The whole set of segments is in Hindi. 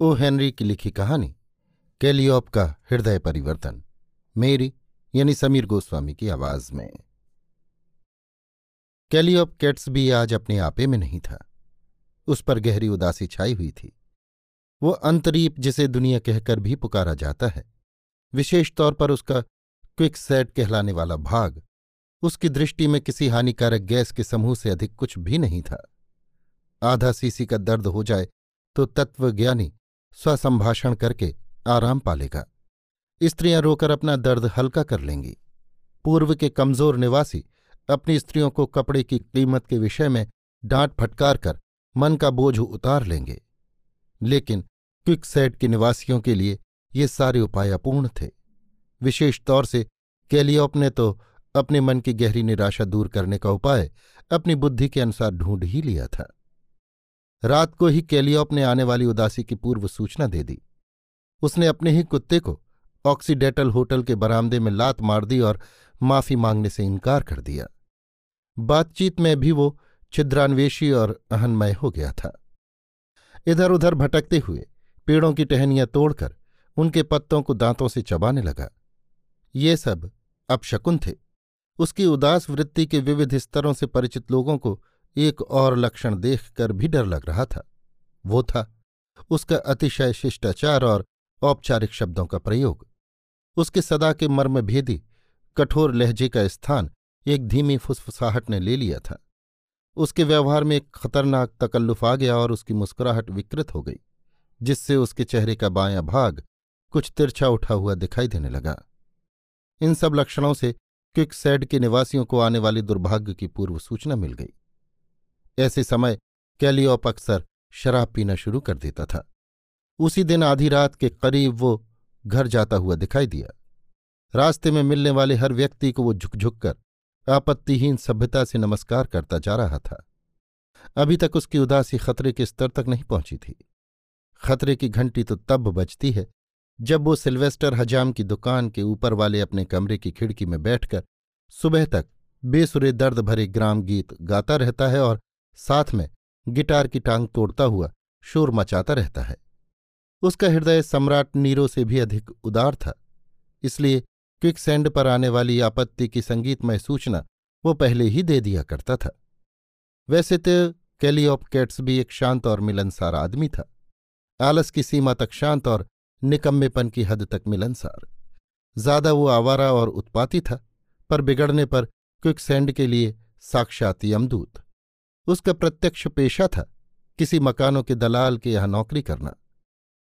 ओ हेनरी की लिखी कहानी, कैलियोप का हृदय परिवर्तन, मेरी, यानी समीर गोस्वामी की आवाज़ में। कैलियोप कैट्स भी आज अपने आपे में नहीं था। उस पर गहरी उदासी छाई हुई थी। वो अंतरीप जिसे दुनिया कहकर भी पुकारा जाता है, विशेष तौर पर उसका क्विक सेट कहलाने वाला भाग, उसकी दृष्टि में किसी हानिकारक गैस के समूह से अधिक कुछ भी नहीं था। आधा सीसी का दर्द हो जाए तो तत्वज्ञानी स्वसंभाषण करके आराम पालेगा। स्त्रियाँ रोकर अपना दर्द हल्का कर लेंगी। पूर्व के कमज़ोर निवासी अपनी स्त्रियों को कपड़े की कीमत के विषय में डांट फटकार कर मन का बोझ उतार लेंगे। लेकिन क्विकसैड के निवासियों के लिए ये सारे उपाय अपूर्ण थे। विशेष तौर से कैलियोप ने तो अपने मन की गहरी निराशा दूर करने का उपाय अपनी बुद्धि के अनुसार ढूंढ ही लिया था। रात को ही कैलियोप ने आने वाली उदासी की पूर्व सूचना दे दी। उसने अपने ही कुत्ते को ऑक्सीडेटल होटल के बरामदे में लात मार दी और माफ़ी मांगने से इनकार कर दिया। बातचीत में भी वो छिद्रान्वेषी और अहनमय हो गया था। इधर उधर भटकते हुए पेड़ों की टहनियाँ तोड़कर उनके पत्तों को दांतों से चबाने लगा। ये सब अपशकुन थे। उसकी उदास वृत्ति के विविध स्तरों से परिचित लोगों को एक और लक्षण देखकर भी डर लग रहा था। वो था उसका अतिशय शिष्टाचार और औपचारिक शब्दों का प्रयोग। उसके सदा के मर्म भेदी कठोर लहजे का स्थान एक धीमी फुसफुसाहट ने ले लिया था। उसके व्यवहार में एक खतरनाक तकल्लुफ आ गया और उसकी मुस्कुराहट विकृत हो गई, जिससे उसके चेहरे का बायां भाग कुछ तिरछा उठा हुआ दिखाई देने लगा। इन सब लक्षणों से क्विक सैड के निवासियों को आने वाले दुर्भाग्य की पूर्व सूचना मिल गई। ऐसे समय कैलियोप अक्सर शराब पीना शुरू कर देता था। उसी दिन आधी रात के करीब वो घर जाता हुआ दिखाई दिया। रास्ते में मिलने वाले हर व्यक्ति को वो झुकझुक कर आपत्तिहीन सभ्यता से नमस्कार करता जा रहा था। अभी तक उसकी उदासी खतरे के स्तर तक नहीं पहुँची थी। खतरे की घंटी तो तब बजती है जब वो सिल्वेस्टर हजाम की दुकान के ऊपर वाले अपने कमरे की खिड़की में बैठकर सुबह तक बेसुरे दर्द भरे ग्राम गीत गाता रहता है और साथ में गिटार की टांग तोड़ता हुआ शोर मचाता रहता है। उसका हृदय सम्राट नीरो से भी अधिक उदार था, इसलिए क्विकसैंड पर आने वाली आपत्ति की संगीतमय सूचना वो पहले ही दे दिया करता था। वैसे तो कैली ऑफ़ कैट्स भी एक शांत और मिलनसार आदमी था। आलस की सीमा तक शांत और निकम्मेपन की हद तक मिलनसार। ज़्यादा वो आवारा और उत्पाती था, पर बिगड़ने पर क्विकसैंड के लिए साक्षात यमदूत। उसका प्रत्यक्ष पेशा था किसी मकानों के दलाल के यहाँ नौकरी करना।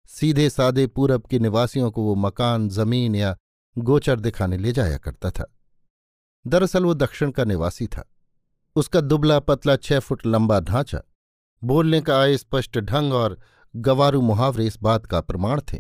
सीधे सादे पूरब के निवासियों को वो मकान, ज़मीन या गोचर दिखाने ले जाया करता था। दरअसल वो दक्षिण का निवासी था। उसका दुबला पतला छह फुट लंबा ढांचा, बोलने का आय स्पष्ट ढंग और गवारू मुहावरे इस बात का प्रमाण थे।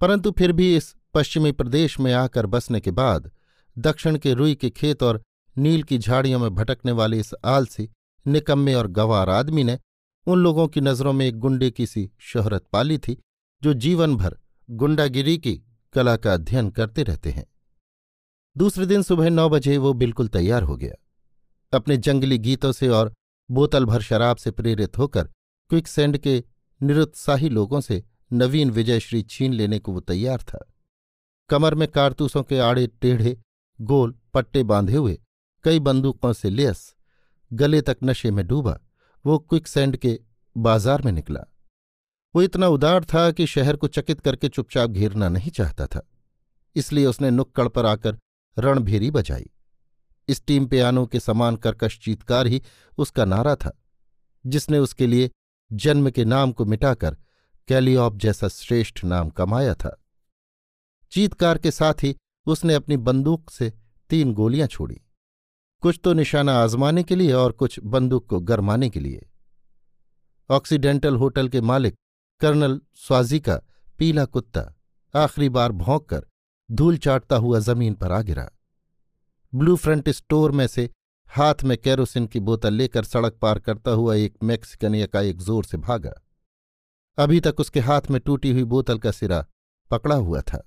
परंतु फिर भी इस पश्चिमी प्रदेश में आकर बसने के बाद दक्षिण के रुई के खेत और नील की झाड़ियों में भटकने वाले इस आलसी निकम्मे और गवार आदमी ने उन लोगों की नज़रों में एक गुंडे की सी शोहरत पाली थी, जो जीवन भर गुंडागिरी की कला का अध्ययन करते रहते हैं। दूसरे दिन सुबह नौ बजे वो बिल्कुल तैयार हो गया। अपने जंगली गीतों से और बोतल भर शराब से प्रेरित होकर क्विकसेंड के निरुत्साही लोगों से नवीन विजयश्री छीन लेने को वो तैयार था। कमर में कारतूसों के आड़े टेढ़े, गोल पट्टे बांधे हुए कई बंदूकों से लेस गले तक नशे में डूबा, वो क्विकसैंड के बाज़ार में निकला। वो इतना उदार था कि शहर को चकित करके चुपचाप घेरना नहीं चाहता था। इसलिए उसने नुक्कड़ पर आकर रणभेरी बजाई। स्टीम पियानो के समान कर्कश चीतकार ही उसका नारा था, जिसने उसके लिए जन्म के नाम को मिटाकर कैलियॉप जैसा श्रेष्ठ नाम कमाया था। चीतकार के साथ ही उसने अपनी बंदूक से तीन गोलियाँ छोड़ी। कुछ तो निशाना आजमाने के लिए और कुछ बंदूक को गरमाने के लिए। ऑक्सीडेंटल होटल के मालिक, कर्नल स्वाजी का पीला कुत्ता, आखिरी बार भौंक कर धूल चाटता हुआ ज़मीन पर आ गिरा। ब्लू फ्रंट स्टोर में से हाथ में कैरोसिन की बोतल लेकर सड़क पार करता हुआ एक मैक्सिकन एकाएक ज़ोर से भागा। अभी तक उसके हाथ में टूटी हुई बोतल का सिरा पकड़ा हुआ था।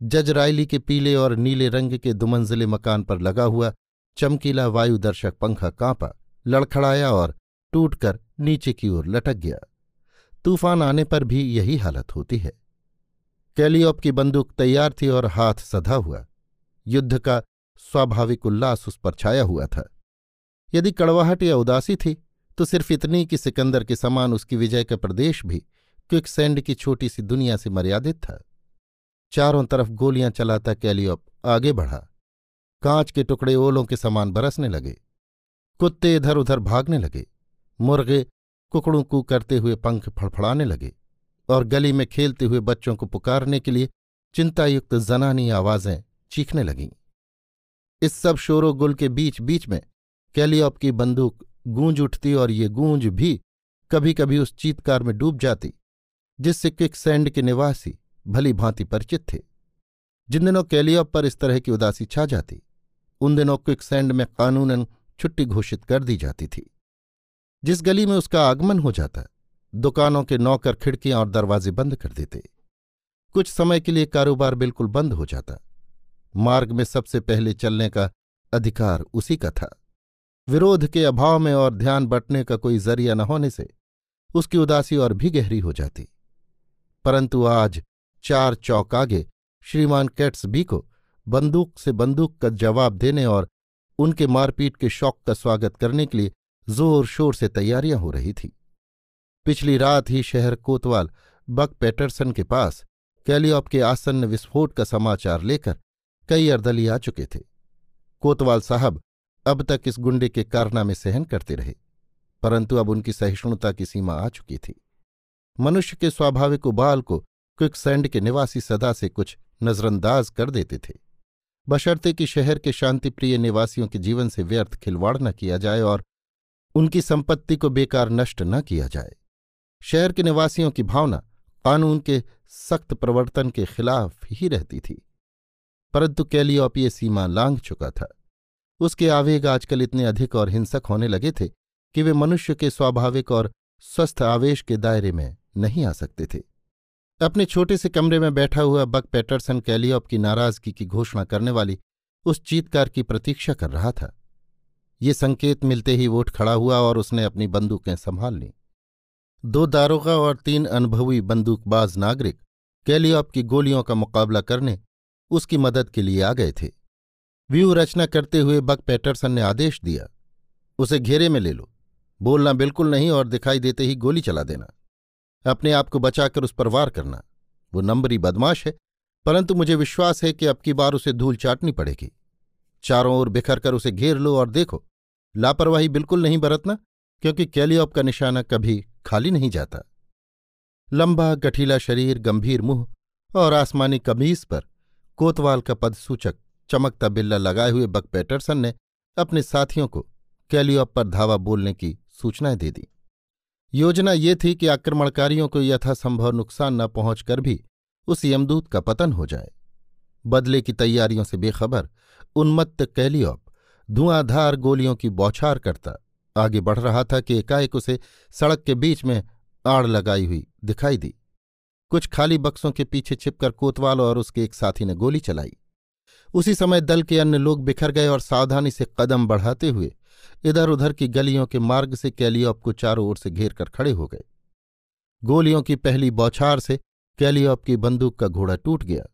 जज रायली के पीले और नीले रंग के दुमंजिले मकान पर लगा हुआ चमकीला वायुदर्शक पंखा कांपा, लड़खड़ाया और टूटकर नीचे की ओर लटक गया। तूफ़ान आने पर भी यही हालत होती है। कैलियोप की बंदूक तैयार थी और हाथ सधा हुआ। युद्ध का स्वाभाविक उल्लास उस पर छाया हुआ था। यदि कड़वाहट या उदासी थी तो सिर्फ़ इतनी कि सिकंदर के समान उसकी विजय का प्रदेश भी क्विकसैंड की छोटी सी दुनिया से मर्यादित था। चारों तरफ़ गोलियाँ चलाता कैलियोप आगे बढ़ा। कांच के टुकड़े ओलों के समान बरसने लगे। कुत्ते इधर उधर भागने लगे। मुर्गे कुकड़ों कू करते हुए पंख फड़फड़ाने लगे और गली में खेलते हुए बच्चों को पुकारने के लिए चिंतायुक्त जनानी आवाज़ें चीखने लगीं। इस सब शोरोगुल के बीच बीच में कैलियॉप की बंदूक गूंज उठती और ये गूंज भी कभी कभी उस चीतकार में डूब जाती, जिससे क्विकसैंड के निवासी भली भांति परिचित थे। जिन दिनों कैलियॉप पर इस तरह की उदासी छा जाती उन दिनों क्विकसैंड में कानूनन छुट्टी घोषित कर दी जाती थी। जिस गली में उसका आगमन हो जाता, दुकानों के नौकर खिड़कियाँ और दरवाजे बंद कर देते। कुछ समय के लिए कारोबार बिल्कुल बंद हो जाता। मार्ग में सबसे पहले चलने का अधिकार उसी का था। विरोध के अभाव में और ध्यान बटने का कोई ज़रिया न होने से उसकी उदासी और भी गहरी हो जाती। परंतु आज चार चौक आगे श्रीमान कैट्सबी को बंदूक से बंदूक का जवाब देने और उनके मारपीट के शौक का स्वागत करने के लिए ज़ोर शोर से तैयारियाँ हो रही थी। पिछली रात ही शहर कोतवाल, बक पैटरसन के पास, कैलियॉप के आसन्न विस्फोट का समाचार लेकर कई अर्दली आ चुके थे। कोतवाल साहब अब तक इस गुंडे के कारनामे सहन करते रहे, परंतु अब उनकी सहिष्णुता की सीमा आ चुकी थी। मनुष्य के स्वाभाविक उबाल को क्विकसैंड के निवासी सदा से कुछ नजरअंदाज कर देते थे। बशर्ते कि शहर के शांतिप्रिय निवासियों के जीवन से व्यर्थ खिलवाड़ न किया जाए और उनकी संपत्ति को बेकार नष्ट न किया जाए। शहर के निवासियों की भावना कानून के सख्त प्रवर्तन के खिलाफ ही रहती थी। परंतु कैलियोप ये सीमा लांघ चुका था। उसके आवेग आजकल इतने अधिक और हिंसक होने लगे थे कि वे मनुष्य के स्वाभाविक और स्वस्थ आवेश के दायरे में नहीं आ सकते थे। अपने छोटे से कमरे में बैठा हुआ बक पैटरसन कैलियोप की नाराज़गी की घोषणा करने वाली उस चीतकार की प्रतीक्षा कर रहा था। ये संकेत मिलते ही वो उठ खड़ा हुआ और उसने अपनी बंदूकें संभाल लीं। दो दारोगा और तीन अनुभवी बंदूकबाज नागरिक कैलियॉप की गोलियों का मुकाबला करने उसकी मदद के लिए आ गए थे। व्यू रचना करते हुए बक पैटरसन ने आदेश दिया, उसे घेरे में ले लो। बोलना बिल्कुल नहीं और दिखाई देते ही गोली चला देना। अपने आप को बचाकर उस पर वार करना। वो नंबरी बदमाश है, परंतु मुझे विश्वास है कि अब की बार उसे धूल चाटनी पड़ेगी। चारों ओर बिखर कर उसे घेर लो और देखो, लापरवाही बिल्कुल नहीं बरतना, क्योंकि कैलियॉप का निशाना कभी खाली नहीं जाता। लंबा, गठीला शरीर, गंभीर मुँह और आसमानी कमीज पर कोतवाल का पदसूचक चमकता बिल्ला लगाए हुए बक पैटरसन ने अपने साथियों को कैलियॉप पर धावा बोलने की सूचनाएँ दे दी। योजना ये थी कि आक्रमणकारियों को यथासंभव नुकसान न पहुंचकर भी उस यमदूत का पतन हो जाए। बदले की तैयारियों से बेखबर उन्मत्त कैलियॉप धुआंधार गोलियों की बौछार करता। आगे बढ़ रहा था कि एकाएक उसे सड़क के बीच में आड़ लगाई हुई दिखाई दी। कुछ खाली बक्सों के पीछे छिपकर कोतवाल और उसके एक साथी ने गोली चलाई। उसी समय दल के अन्य लोग बिखर गए और सावधानी से कदम बढ़ाते हुए इधर उधर की गलियों के मार्ग से कैलियॉप को चारों ओर से घेर कर खड़े हो गए। गोलियों की पहली बौछार से कैलियॉप की बंदूक का घोड़ा टूट गया।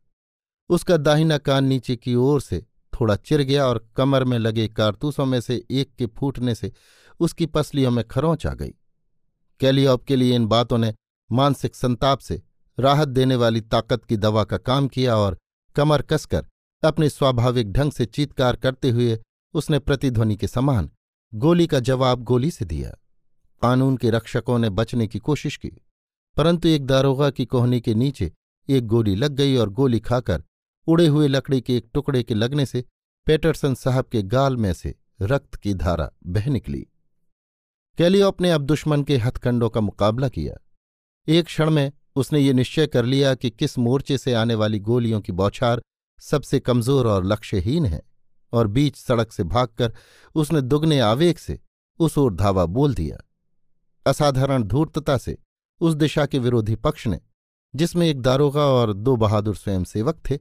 उसका दाहिना कान नीचे की ओर से थोड़ा चिर गया और कमर में लगे कारतूसों में से एक के फूटने से उसकी पसलियों में खरोंच आ गई। कैलियॉप के लिए इन बातों ने मानसिक संताप से राहत देने वाली ताकत की दवा का काम किया और कमर कसकर अपने स्वाभाविक ढंग से चीतकार करते हुए उसने प्रतिध्वनि के समान गोली का जवाब गोली से दिया। कानून के रक्षकों ने बचने की कोशिश की, परंतु एक दारोगा की कोहनी के नीचे एक गोली लग गई और गोली खाकर उड़े हुए लकड़ी के एक टुकड़े के लगने से पेटरसन साहब के गाल में से रक्त की धारा बह निकली। कैलियोप ने अब दुश्मन के हथकंडों का मुकाबला किया। एक क्षण में उसने ये निश्चय कर लिया कि किस मोर्चे से आने वाली गोलियों की बौछार सबसे कमज़ोर और लक्ष्यहीन है। और बीच सड़क से भागकर उसने दुगने आवेग से उस ओर धावा बोल दिया। असाधारण धूर्तता से उस दिशा के विरोधी पक्ष ने, जिसमें एक दारोगा और दो बहादुर स्वयंसेवक थे,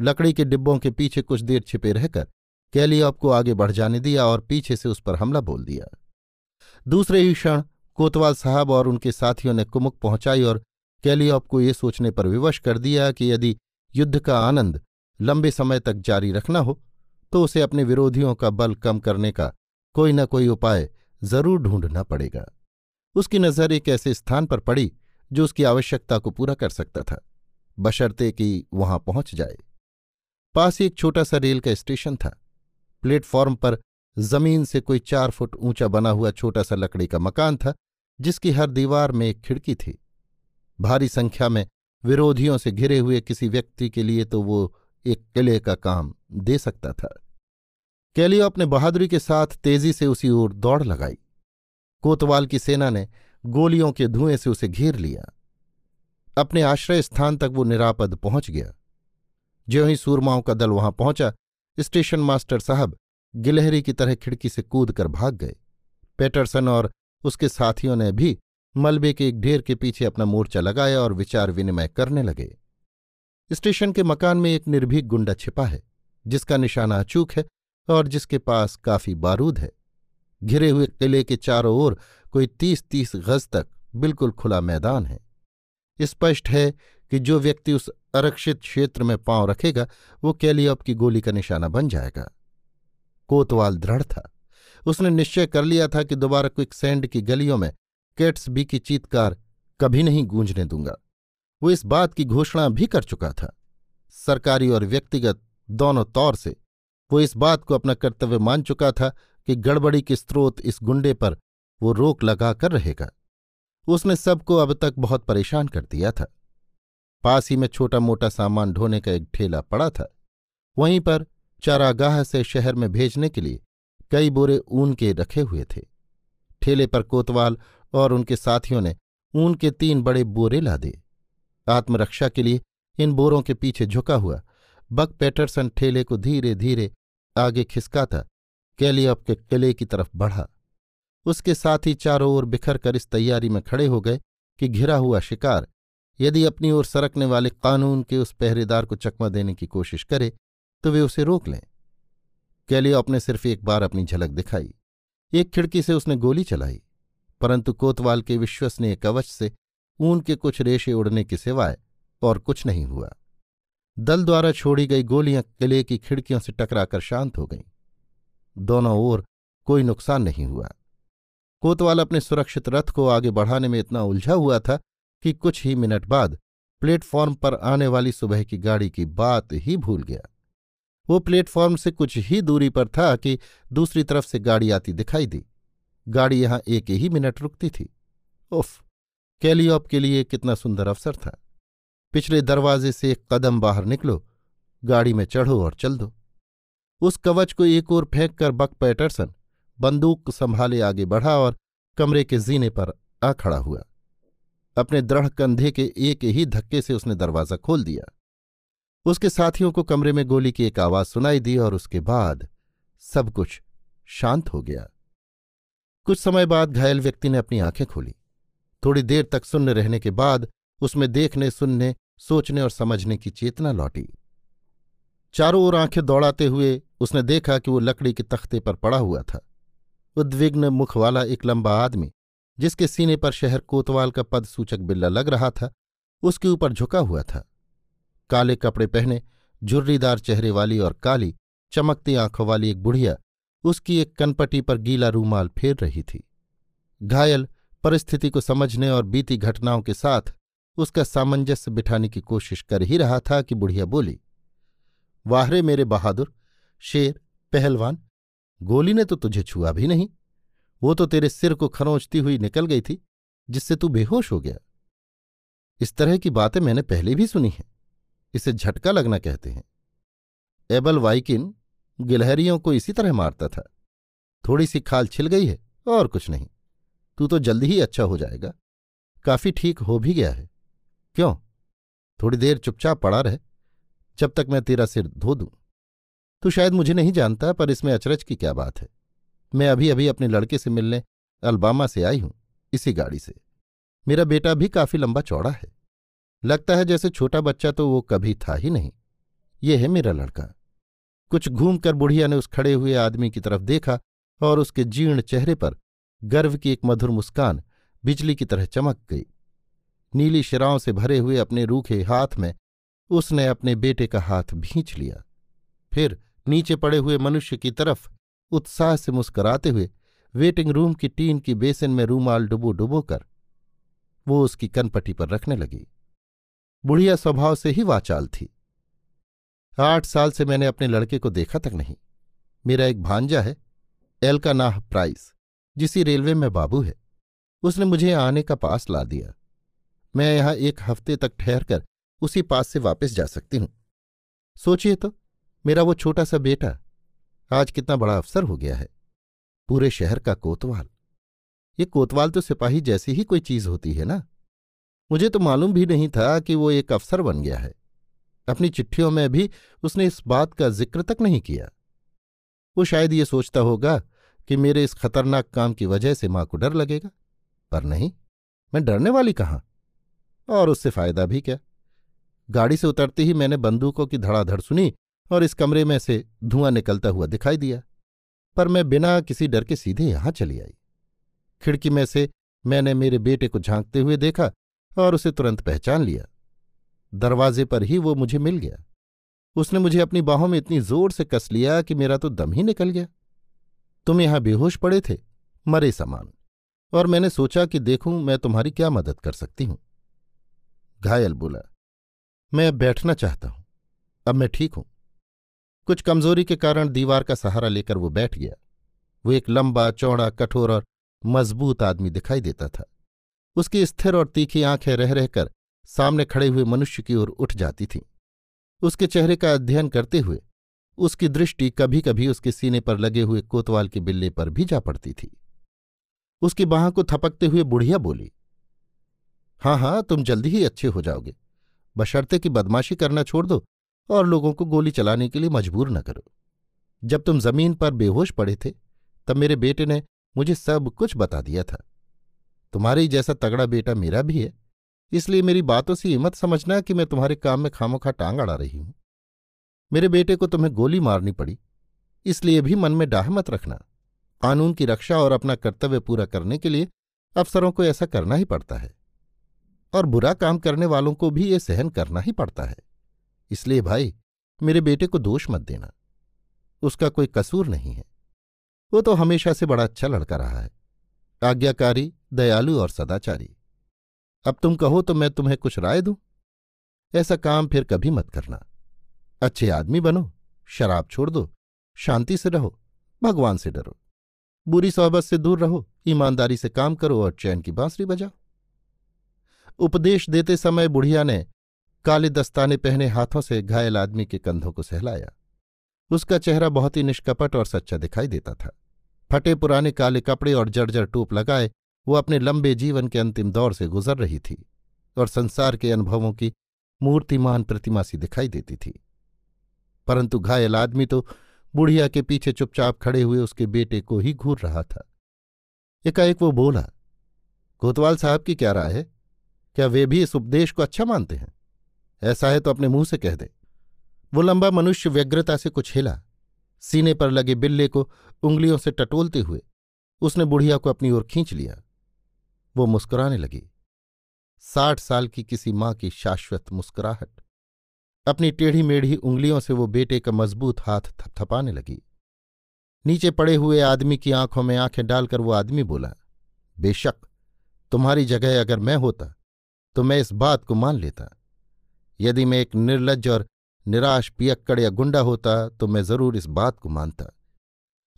लकड़ी के डिब्बों के पीछे कुछ देर छिपे रहकर कैलियॉप को आगे बढ़ जाने दिया और पीछे से उस पर हमला बोल दिया। दूसरे ही क्षण कोतवाल साहब और उनके साथियों ने कुमुक पहुंचाई और कैलियॉप को ये सोचने पर विवश कर दिया कि यदि युद्ध का आनंद लंबे समय तक जारी रखना हो तो उसे अपने विरोधियों का बल कम करने का कोई न कोई उपाय ज़रूर ढूंढना पड़ेगा। उसकी नज़र एक ऐसे स्थान पर पड़ी जो उसकी आवश्यकता को पूरा कर सकता था। बशर्ते कि वहाँ पहुँच जाए। पास ही एक छोटा सा रेल का स्टेशन था। प्लेटफॉर्म पर ज़मीन से कोई चार फुट ऊँचा बना हुआ छोटा सा लकड़ी का मकान था, जिसकी हर दीवार में एक खिड़की थी। भारी संख्या में विरोधियों से घिरे हुए किसी व्यक्ति के लिए तो वो एक किले का काम दे सकता था। कैलियो अपने बहादुरी के साथ तेज़ी से उसी ओर दौड़ लगाई। कोतवाल की सेना ने गोलियों के धुएँ से उसे घेर लिया। अपने आश्रय स्थान तक वो निरापद पहुँच गया। ज्यों ही सूरमाओं का दल वहाँ पहुँचा, स्टेशन मास्टर साहब गिलहरी की तरह खिड़की से कूद कर भाग गए। पेटरसन और उसके साथियों ने भी मलबे के एक ढेर के पीछे अपना मोर्चा लगाया और विचार विनिमय करने लगे। स्टेशन के मकान में एक निर्भीक गुंडा छिपा है, जिसका निशाना अचूक है और जिसके पास काफ़ी बारूद है। घिरे हुए किले के चारों ओर कोई तीस तीस गज तक बिल्कुल खुला मैदान है। स्पष्ट है कि जो व्यक्ति उस आरक्षित क्षेत्र में पाँव रखेगा, वो कैलियप की गोली का निशाना बन जाएगा। कोतवाल दृढ़ था। उसने निश्चय कर लिया था कि दोबारा क्विक सैंड की गलियों में कैट्सबी की चीतकार कभी नहीं गूंजने दूँगा। वो इस बात की घोषणा भी कर चुका था। सरकारी और व्यक्तिगत दोनों तौर से वो इस बात को अपना कर्तव्य मान चुका था कि गड़बड़ी के स्रोत इस गुंडे पर वो रोक लगा कर रहेगा। उसने सबको अब तक बहुत परेशान कर दिया था। पास ही में छोटा मोटा सामान ढोने का एक ठेला पड़ा था। वहीं पर चारागाह से शहर में भेजने के लिए कई बोरे ऊन के रखे हुए थे। ठेले पर कोतवाल और उनके साथियों ने ऊन के तीन बड़े बोरे लादे। आत्मरक्षा के लिए इन बोरों के पीछे झुका हुआ। बक पैटरसन ठेले को धीरे धीरे आगे खिसकाता कैलियप के किले की तरफ़ बढ़ा। उसके साथ ही चारों ओर बिखर कर इस तैयारी में खड़े हो गए कि घिरा हुआ शिकार यदि अपनी ओर सरकने वाले कानून के उस पहरेदार को चकमा देने की कोशिश करे तो वे उसे रोक लें। कैलियो ने सिर्फ़ एक बार अपनी झलक दिखाई। एक खिड़की से उसने गोली चलाई, परंतु कोतवाल के विश्वसनीय कवच से ऊन के कुछ रेशे उड़ने के सिवाय और कुछ नहीं हुआ। दल द्वारा छोड़ी गई गोलियाँ किले की खिड़कियों से टकराकर शांत हो गईं। दोनों ओर कोई नुकसान नहीं हुआ। कोतवाल अपने सुरक्षित रथ को आगे बढ़ाने में इतना उलझा हुआ था कि कुछ ही मिनट बाद प्लेटफॉर्म पर आने वाली सुबह की गाड़ी की बात ही भूल गया। वो प्लेटफॉर्म से कुछ ही दूरी पर था कि दूसरी तरफ़ से गाड़ी आती दिखाई दी। गाड़ी यहाँ एक ही मिनट रुकती थी। उफ! कैलियॉप के लिए कितना सुंदर अवसर था। पिछले दरवाजे से एक कदम बाहर निकलो, गाड़ी में चढ़ो और चल दो। उस कवच को एक ओर फेंक कर बक पैटरसन बंदूक संभाले आगे बढ़ा और कमरे के जीने पर आ खड़ा हुआ। अपने दृढ़ कंधे के एक ही धक्के से उसने दरवाज़ा खोल दिया। उसके साथियों को कमरे में गोली की एक आवाज़ सुनाई दी और उसके बाद सब कुछ शांत हो गया। कुछ समय बाद घायल व्यक्ति ने अपनी आँखें खोली। थोड़ी देर तक सुन्न रहने के बाद उसमें देखने, सुनने, सोचने और समझने की चेतना लौटी। चारों ओर आँखें दौड़ाते हुए उसने देखा कि वो लकड़ी के तख्ते पर पड़ा हुआ था। उद्विग्न मुख वाला एक लंबा आदमी, जिसके सीने पर शहर कोतवाल का पद सूचक बिल्ला लग रहा था, उसके ऊपर झुका हुआ था। काले कपड़े पहने, झुर्रीदार चेहरे वाली और काली, चमकती आँखों वाली एक बुढ़िया, उसकी एक कनपटी पर गीला रूमाल फेर रही थी। घायल परिस्थिति को समझने और बीती घटनाओं के साथ उसका सामंजस्य बिठाने की कोशिश कर ही रहा था कि बुढ़िया बोली, वाहरे मेरे बहादुर, शेर, पहलवान, गोली ने तो तुझे छुआ भी नहीं। वो तो तेरे सिर को खरोंचती हुई निकल गई थी, जिससे तू बेहोश हो गया। इस तरह की बातें मैंने पहले भी सुनी हैं, इसे झटका लगना कहते हैं। एबल वाइकिन गिलहरियों को इसी तरह मारता था। थोड़ी सी खाल छिल गई है और कुछ नहीं। तू तो जल्दी ही अच्छा हो जाएगा। काफ़ी ठीक हो भी गया है। क्यों? थोड़ी देर चुपचाप पड़ा रहे। जब तक मैं तेरा सिर धो दूँ। तू शायद मुझे नहीं जानता, पर इसमें अचरज की क्या बात है। मैं अभी अभी अपने लड़के से मिलने अलबामा से आई हूँ, इसी गाड़ी से। मेरा बेटा भी काफ़ी लंबा चौड़ा है। लगता है जैसे छोटा बच्चा तो वो कभी था ही नहीं। ये है मेरा लड़का। कुछ घूमकर बुढ़िया ने उस खड़े हुए आदमी की तरफ़ देखा और उसके जीर्ण चेहरे पर गर्व की एक मधुर मुस्कान बिजली की तरह चमक गई। नीली शिराओं से भरे हुए अपने रूखे हाथ में उसने अपने बेटे का हाथ भींच लिया। फिर नीचे पड़े हुए मनुष्य की तरफ़ उत्साह से मुस्कराते हुए वेटिंग रूम की टीन की बेसिन में रूमाल डुबो डुबो कर वो उसकी कनपटी पर रखने लगी। बुढ़िया स्वभाव से ही वाचाल थी। आठ साल से मैंने अपने लड़के को देखा तक नहीं। मेरा एक भांजा है एलका नाह प्राइस। जिसी रेलवे में बाबू है, उसने मुझे आने का पास ला दिया। मैं यहाँ एक हफ़्ते तक ठहर कर उसी पास से वापस जा सकती हूँ। सोचिए तो मेरा वो छोटा सा बेटा आज कितना बड़ा अफसर हो गया है। पूरे शहर का कोतवाल। ये कोतवाल तो सिपाही जैसी ही कोई चीज़ होती है ना? मुझे तो मालूम भी नहीं था कि वो एक अफसर बन गया है। अपनी चिट्ठियों में भी उसने इस बात का ज़िक्र तक नहीं किया। वो शायद ये सोचता होगा कि मेरे इस खतरनाक काम की वजह से माँ को डर लगेगा। पर नहीं, मैं डरने वाली कहाँ? और उससे फ़ायदा भी क्या? गाड़ी से उतरते ही मैंने बंदूकों की धड़ाधड़ सुनी और इस कमरे में से धुआँ निकलता हुआ दिखाई दिया। पर मैं बिना किसी डर के सीधे यहाँ चली आई। खिड़की में से मैंने मेरे बेटे को झांकते हुए देखा और उसे तुरंत पहचान लिया। दरवाजे पर ही वो मुझे मिल गया। उसने मुझे अपनी बाहों में इतनी ज़ोर से कस लिया कि मेरा तो दम ही निकल गया। तुम यहाँ बेहोश पड़े थे, मरे समान। और मैंने सोचा कि देखूँ मैं तुम्हारी क्या मदद कर सकती हूँ। घायल बोला, मैं अब बैठना चाहता हूँ, अब मैं ठीक हूँ। कुछ कमज़ोरी के कारण दीवार का सहारा लेकर वो बैठ गया। वो एक लंबा, चौड़ा, कठोर और मज़बूत आदमी दिखाई देता था। उसकी स्थिर और तीखी आँखें रह रहकर सामने खड़े हुए मनुष्य की ओर उठ जाती थीं। उसके चेहरे का अध्ययन करते हुए उसकी दृष्टि कभी कभी उसके सीने पर लगे हुए कोतवाल के बिल्ले पर भी जा पड़ती थी। उसकी बाह को थपकते हुए बुढ़िया बोली हाँ हाँ तुम जल्दी ही अच्छे हो जाओगे। बशर्ते की बदमाशी करना छोड़ दो और लोगों को गोली चलाने के लिए मजबूर न करो। जब तुम ज़मीन पर बेहोश पड़े थे, तब मेरे बेटे ने मुझे सब कुछ बता दिया था। तुम्हारे जैसा तगड़ा बेटा मेरा भी है, इसलिए मेरी बातों से हिम्मत समझना कि मैं तुम्हारे काम में खामोखा टांग अड़ा रही हूँ। मेरे बेटे को तुम्हें गोली मारनी पड़ी, इसलिए भी मन में डाह मत रखना। कानून की रक्षा और अपना कर्तव्य पूरा करने के लिए अफसरों को ऐसा करना ही पड़ता है, और बुरा काम करने वालों को भी ये सहन करना ही पड़ता है। इसलिए भाई, मेरे बेटे को दोष मत देना, उसका कोई कसूर नहीं है। वो तो हमेशा से बड़ा अच्छा लड़का रहा है, आज्ञाकारी, दयालु और सदाचारी। अब तुम कहो तो मैं तुम्हें कुछ राय दूँ? ऐसा काम फिर कभी मत करना। अच्छे आदमी बनो, शराब छोड़ दो, शांति से रहो, भगवान से डरो। बुरी सोहबत से दूर रहो, ईमानदारी से काम करो और चैन की बांसुरी बजाओ। उपदेश देते समय बुढ़िया ने काले दस्ताने पहने हाथों से घायल आदमी के कंधों को सहलाया। उसका चेहरा बहुत ही निष्कपट और सच्चा दिखाई देता था। फटे पुराने काले कपड़े और जर्जर टूप लगाए, वो अपने लंबे जीवन के अंतिम दौर से गुजर रही थी और संसार के अनुभवों की मूर्तिमान प्रतिमा सी दिखाई देती थी। परंतु घायल आदमी तो बुढ़िया के पीछे चुपचाप खड़े हुए उसके बेटे को ही घूर रहा था। एकाएक वो बोला, कोतवाल साहब की क्या राय है? क्या वे भी इस उपदेश को अच्छा मानते हैं? ऐसा है तो अपने मुँह से कह दे। वो लंबा मनुष्य व्यग्रता से कुछ हिला। सीने पर लगे बिल्ले को उंगलियों से टटोलते हुए उसने बुढ़िया को अपनी ओर खींच लिया। वो मुस्कुराने लगी। साठ साल की किसी माँ की शाश्वत मुस्कुराहट। अपनी टेढ़ी मेढ़ी उंगलियों से वो बेटे का मज़बूत हाथ थपथपाने लगी। नीचे पड़े हुए आदमी की आँखों में आँखें डालकर वो आदमी बोला, बेशक, तुम्हारी जगह अगर मैं होता तो मैं इस बात को मान लेता। यदि मैं एक निर्लज और निराश पियक्कड़ या गुंडा होता तो मैं ज़रूर इस बात को मानता।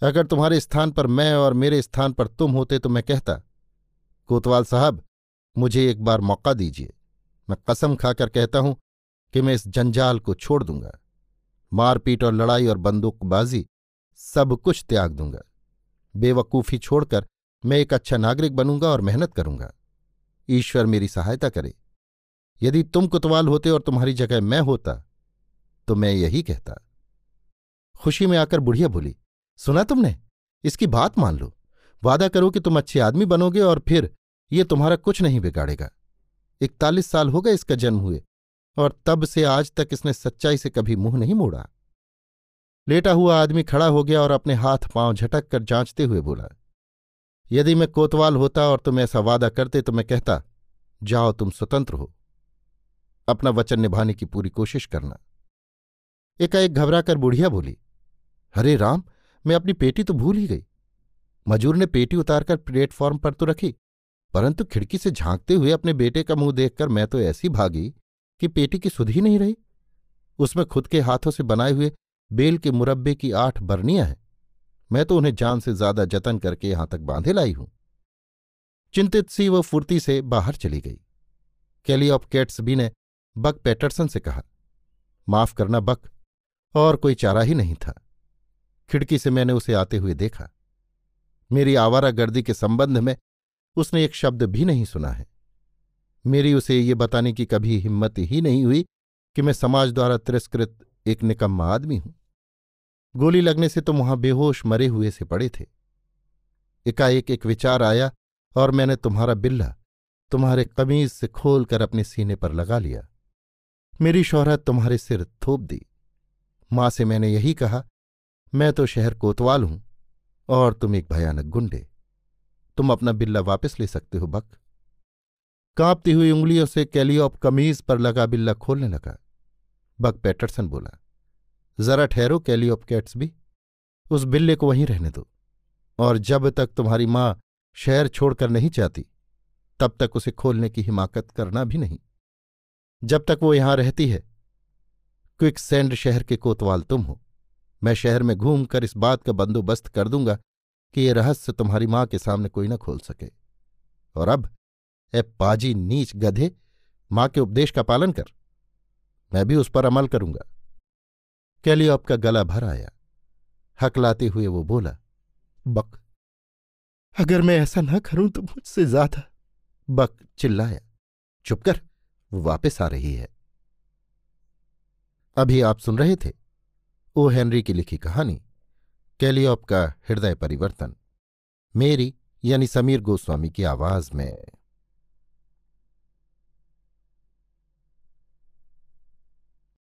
अगर तुम्हारे स्थान पर मैं और मेरे स्थान पर तुम होते तो मैं कहता, कोतवाल साहब, मुझे एक बार मौका दीजिए। मैं कसम खाकर कहता हूँ कि मैं इस जंजाल को छोड़ दूँगा। मारपीट और लड़ाई और बंदूकबाजी, सब कुछ त्याग दूँगा। बेवकूफ़ी छोड़कर मैं एक अच्छा नागरिक बनूँगा और मेहनत करूँगा। ईश्वर मेरी सहायता करे। यदि तुम कुतवाल होते और तुम्हारी जगह मैं होता तो मैं यही कहता। खुशी में आकर बुढ़िया बोली, सुना तुमने? इसकी बात मान लो। वादा करो कि तुम अच्छे आदमी बनोगे और फिर ये तुम्हारा कुछ नहीं बिगाड़ेगा। इकतालीस साल हो गए इसका जन्म हुए। और तब से आज तक इसने सच्चाई से कभी मुँह नहीं मोड़ा। लेटा हुआ आदमी खड़ा हो गया और अपने हाथ पाँव झटक कर जांचते हुए बोला, यदि मैं कोतवाल होता और तुम ऐसा वादा करते तो मैं कहता, जाओ तुम स्वतंत्र हो। अपना वचन निभाने की पूरी कोशिश करना। एकाएक घबराकर बुढ़िया बोली हरे राम, मैं अपनी पेटी तो भूल ही गई। मजूर ने पेटी उतारकर प्लेटफॉर्म पर तो रखी, परंतु खिड़की से झांकते हुए अपने बेटे का मुँह देखकर मैं तो ऐसी भागी कि पेटी की सुध नहीं रही। उसमें खुद के हाथों से बनाए हुए बेल के मुरब्बे की आठ बरनियाँ हैं। मैं तो उन्हें जान से ज़्यादा जतन करके यहाँ तक बांधे लाई हूँ। चिंतित सी वह फुर्ती से बाहर चली गई। कैली ऑफ़ कैट्सबी ने बक पैटरसन से कहा, माफ़ करना बक, और कोई चारा ही नहीं था। खिड़की से मैंने उसे आते हुए देखा। मेरी आवारा गर्दी के संबंध में उसने एक शब्द भी नहीं सुना है। मेरी उसे ये बताने की कभी हिम्मत ही नहीं हुई कि मैं समाज द्वारा तिरस्कृत एक निकम्मा आदमी हूँ। गोली लगने से तुम वहाँ बेहोश मरे हुए से पड़े थे। एकाएक एक विचार आया और मैंने तुम्हारा बिल्ला तुम्हारे कमीज से खोलकर अपने सीने पर लगा लिया। मेरी शोहरत तुम्हारे सिर थोप दी। माँ से मैंने यही कहा, मैं तो शहर कोतवाल हूँ और तुम एक भयानक गुंडे। तुम अपना बिल्ला वापस ले सकते हो बक कांपती हुई उंगलियों से कैलियोप कमीज पर लगा बिल्ला खोलने लगा। बक पैटरसन बोला, जरा ठहरो, कैलियोप कैट्स भी। उस बिल्ले को वहीं रहने दो। और जब तक तुम्हारी माँ शहर छोड़कर नहीं चाहती तब तक उसे खोलने की हिमाकत करना भी नहीं। जब तक वो यहाँ रहती है क्विक सैंड शहर के कोतवाल तुम हो। मैं शहर में घूमकर इस बात का बंदोबस्त कर दूँगा कि ये रहस्य तुम्हारी माँ के सामने कोई न खोल सके। और अब ए पाजी नीच गधे, माँ के उपदेश का पालन कर। मैं भी उस पर अमल करूँगा। कैलियोप का गला भर आया। हकलाते हुए वो बोला, बक, अगर मैं ऐसा न करूँ तो मुझसे ज़्यादा बक चिल्लाया, चुप कर वो वापस आ रही है। अभी आप सुन रहे थे ओ. हेनरी की लिखी कहानी, कैलियोप का हृदय परिवर्तन। मेरी यानी समीर गोस्वामी की आवाज़ में